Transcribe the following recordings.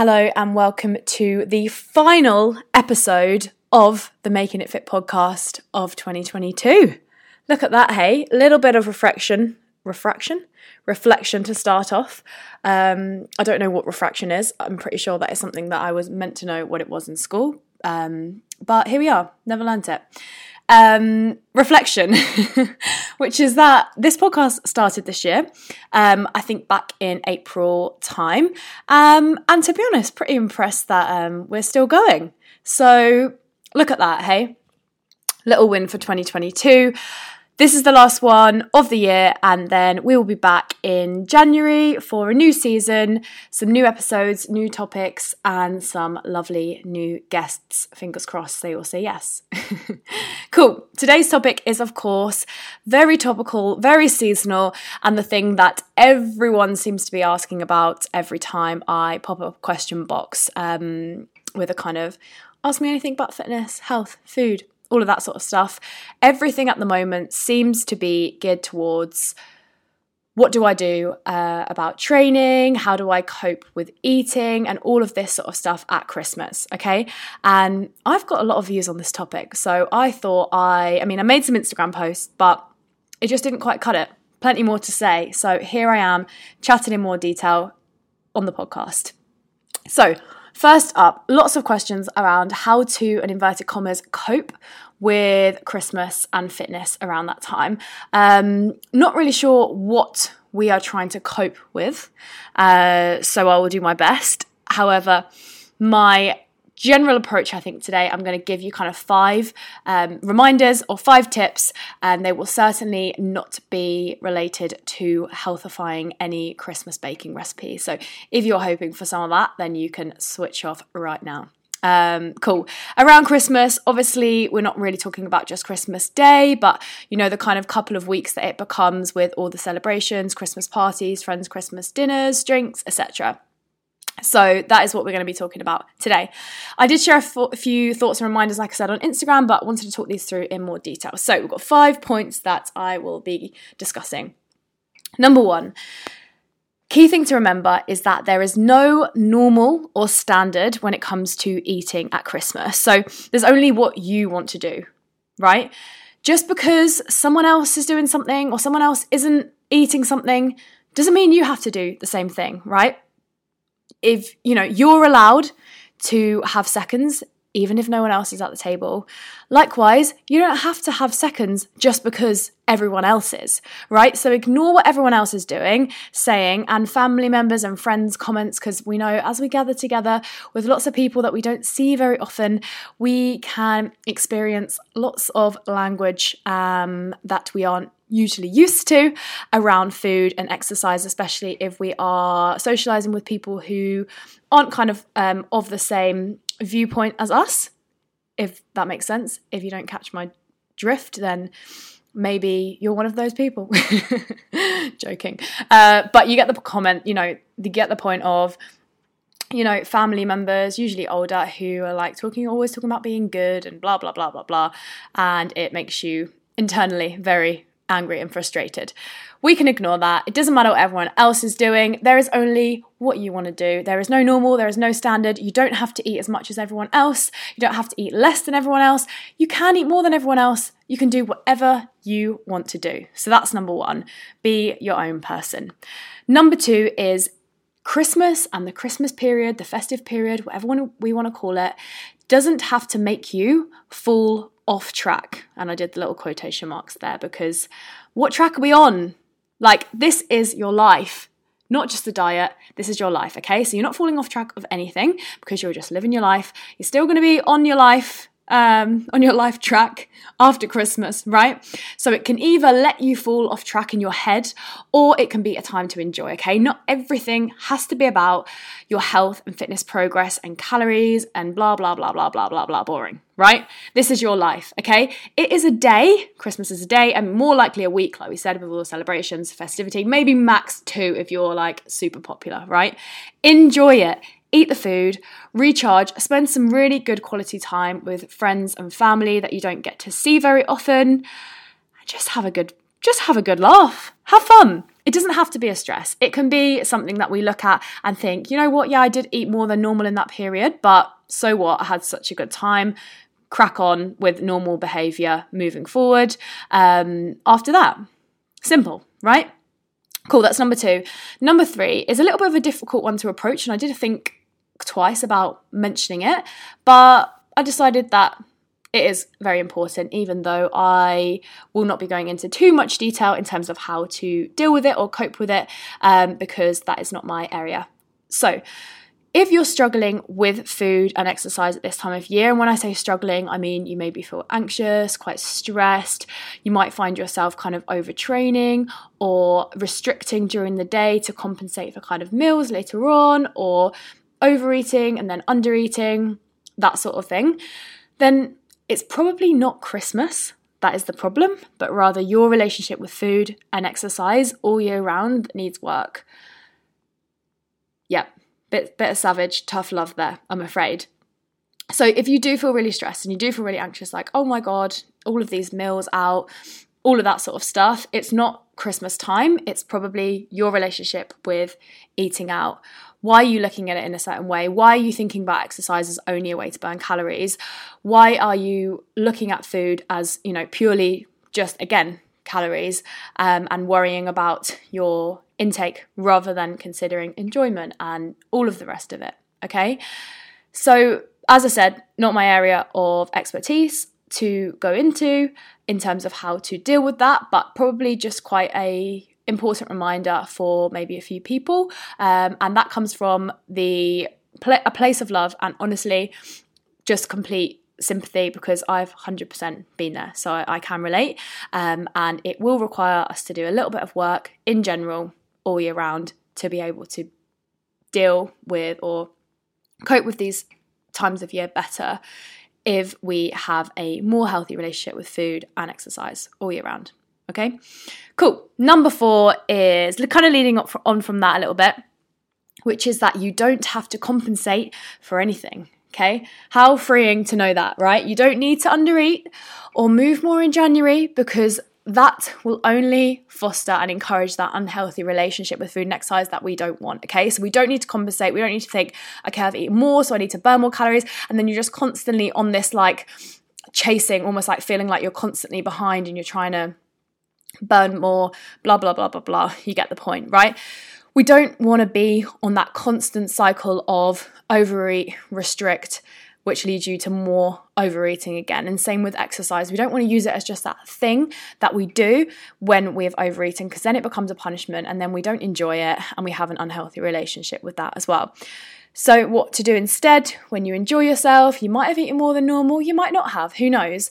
Hello, and welcome to the final episode of the Making It Fit podcast of 2022. Look at that, hey? A little bit of reflection, refraction, reflection to start off. Um, I don't know what refraction is. I'm pretty sure that is something that I was meant to know what it was in school. Um, but here we are, never learnt it. Um, reflection, which is that this podcast started this year, um, I think back in April time. Um, and to be honest, pretty impressed that um, we're still going. So look at that, hey? Little win for 2022. This is the last one of the year, and then we will be back in January for a new season, some new episodes, new topics, and some lovely new guests. Fingers crossed they all say yes. cool. Today's topic is, of course, very topical, very seasonal, and the thing that everyone seems to be asking about every time I pop up a question box um, with a kind of ask me anything about fitness, health, food all of that sort of stuff. Everything at the moment seems to be geared towards what do I do uh, about training? How do I cope with eating? And all of this sort of stuff at Christmas, okay? And I've got a lot of views on this topic. So I thought I, I mean, I made some Instagram posts, but it just didn't quite cut it. Plenty more to say. So here I am chatting in more detail on the podcast. So, First up, lots of questions around how to, in inverted commas, cope with Christmas and fitness around that time. Um, not really sure what we are trying to cope with, uh, so I will do my best. However, my general approach, I think, today, I'm going to give you kind of five um, reminders or five tips, and they will certainly not be related to healthifying any Christmas baking recipe. So if you're hoping for some of that, then you can switch off right now. Um, cool. Around Christmas, obviously, we're not really talking about just Christmas Day, but you know, the kind of couple of weeks that it becomes with all the celebrations, Christmas parties, friends' Christmas dinners, drinks, etc. So that is what we're going to be talking about today. I did share a, few thoughts and reminders, like I said, on Instagram, but wanted to talk these through in more detail. So we've got five points that I will be discussing. Number one, key thing to remember is that there is no normal or standard when it comes to eating at Christmas. So there's only what you want to do, right? Just because someone else is doing something or someone else isn't eating something doesn't mean you have to do the same thing, right? If you know you're allowed to have seconds even if no one else is at the table. Likewise, you don't have to have seconds just because everyone else is, right? So ignore what everyone else is doing, saying, and family members and friends' comments, because we know as we gather together with lots of people that we don't see very often, we can experience lots of language um, that we aren't usually used to around food and exercise, especially if we are socializing with people who aren't kind of um, of the same viewpoint as us, if that makes sense. If you don't catch my drift, then maybe you're one of those people. Joking. Uh, but you get the comment, you know, you get the point of, you know, family members, usually older, who are like talking, always talking about being good and blah, blah, blah, blah, blah. And it makes you internally very angry and frustrated. We can ignore that. It doesn't matter what everyone else is doing. There is only what you want to do. There is no normal, there is no standard. You don't have to eat as much as everyone else. You don't have to eat less than everyone else. You can eat more than everyone else. You can do whatever you want to do. So that's number one. Be your own person. Number two is Christmas and the Christmas period, the festive period, whatever we want to call it, doesn't have to make you fall off track. And I did the little quotation marks there because what track are we on? Like, this is your life, not just the diet. This is your life, okay? So you're not falling off track of anything because you're just living your life. You're still to be on your life um, on your life track after Christmas, right? So it can either let you fall off track in your head or it can be a time to enjoy, okay? Not everything has to be about your health and fitness progress and calories and blah, blah, blah, blah, blah, blah, blah, boring, right? This is your life, okay? It is a day, Christmas is a day, and more likely a week, like we said, with all the celebrations, festivity, maybe max two if you're like super popular, right? Enjoy it eat the food, recharge, spend some really good quality time with friends and family that you don't get to see very often. Just have a good just have a good laugh. Have fun. it doesn't have to be a stress. It can be something that we look at and think, you know what, yeah, I did eat more than normal in that period, but so what? I had such a good time. Crack on with normal behavior moving forward. Um, after that, simple, right? Cool, that's number two. Number three is a little bit of a difficult one to approach, and I did think twice about mentioning it, but I decided that it is very important, even though I will not be going into too much detail in terms of how to deal with it or cope with it, um, because that is not my area. So, if you're struggling with food and exercise at this time of year, and when I say struggling, I mean you maybe feel anxious, quite stressed, you might find yourself kind of overtraining or restricting during the day to compensate for kind of meals later on, or overeating and then undereating, that sort of thing, then it's probably not Christmas that is the problem, but rather your relationship with food and exercise all year round that needs work. Yep, bit, bit of savage, tough love there, I'm afraid. So if you do feel really stressed and you do feel really anxious, like, oh my God, all of these meals out, all of that sort of stuff, it's not Christmas time. It's probably your relationship with eating out why are you looking at it in a certain way? Why are you thinking about exercise as only a way to burn calories? Why are you looking at food as, you know, purely just, again, calories um, and worrying about your intake rather than considering enjoyment and all of the rest of it? Okay. So, as I said, not my area of expertise to go into in terms of how to deal with that, but probably just quite a important reminder for maybe a few people. Um, and that comes from the pl- a place of love and honestly, just complete sympathy because I've 100% been there, so I, I can relate. Um, and it will require us to do a little bit of work in general all year round to be able to deal with or cope with these times of year better if we have a more healthy relationship with food and exercise all year round. Okay, cool. Number four is kind of leading up on from that a little bit, which is that you don't have to compensate for anything. Okay, how freeing to know that, right? You don't need to undereat or move more in January because that will only foster and encourage that unhealthy relationship with food and exercise that we don't want. Okay, so we don't need to compensate. We don't need to think, okay, I've eaten more, so I need to burn more calories. And then you're just constantly on this like chasing, almost like feeling like you're constantly behind and you're trying to burn more, blah, blah, blah, blah, blah. You get the point, right? We don't want to be on that constant cycle of overeat, restrict, which leads you to more overeating again. And same with exercise. We don't want to use it as just that thing that we do when we have overeating, because then it becomes a punishment and then we don't enjoy it and we have an unhealthy relationship with that as well. So, what to do instead when you enjoy yourself? You might have eaten more than normal, you might not have, who knows?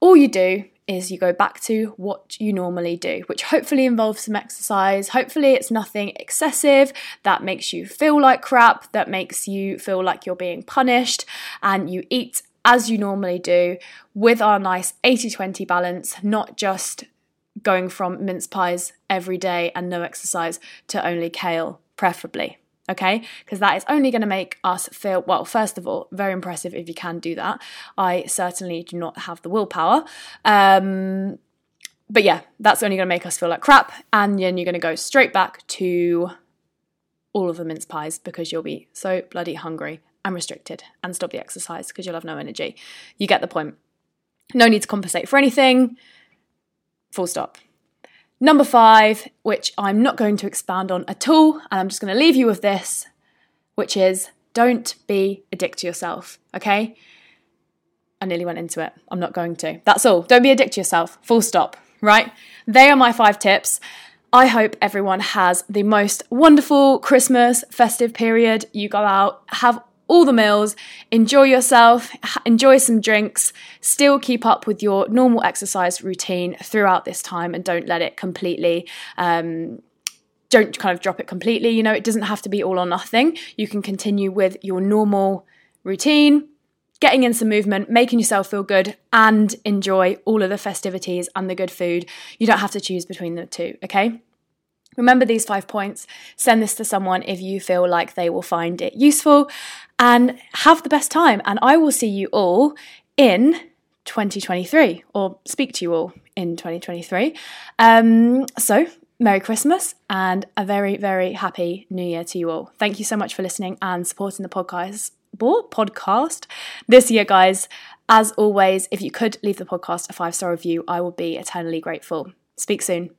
All you do is you go back to what you normally do, which hopefully involves some exercise. Hopefully, it's nothing excessive that makes you feel like crap, that makes you feel like you're being punished, and you eat as you normally do with our nice 80 20 balance, not just going from mince pies every day and no exercise to only kale, preferably okay? Because that is only going to make us feel, well, first of all, very impressive if you can do that. I certainly do not have the willpower. Um, but yeah, that's only going to make us feel like crap. And then you're going to go straight back to all of the mince pies because you'll be so bloody hungry and restricted and stop the exercise because you'll have no energy. You get the point. No need to compensate for anything. Full stop. Number five, which I'm not going to expand on at all, and I'm just going to leave you with this, which is don't be a dick to yourself, okay? I nearly went into it. I'm not going to. That's all. Don't be a dick to yourself. Full stop, right? They are my five tips. I hope everyone has the most wonderful Christmas festive period. You go out, have all the meals, enjoy yourself, enjoy some drinks, still keep up with your normal exercise routine throughout this time and don't let it completely. Um, don't kind of drop it completely. You know, it doesn't have to be all or nothing. You can continue with your normal routine, getting in some movement, making yourself feel good, and enjoy all of the festivities and the good food. You don't have to choose between the two, okay? Remember these five points. Send this to someone if you feel like they will find it useful and have the best time. And I will see you all in 2023 or speak to you all in 2023. Um, so Merry Christmas and a very, very happy New Year to you all. Thank you so much for listening and supporting the podcast. Podcast this year, guys. As always, if you could leave the podcast a five star review, I will be eternally grateful. Speak soon.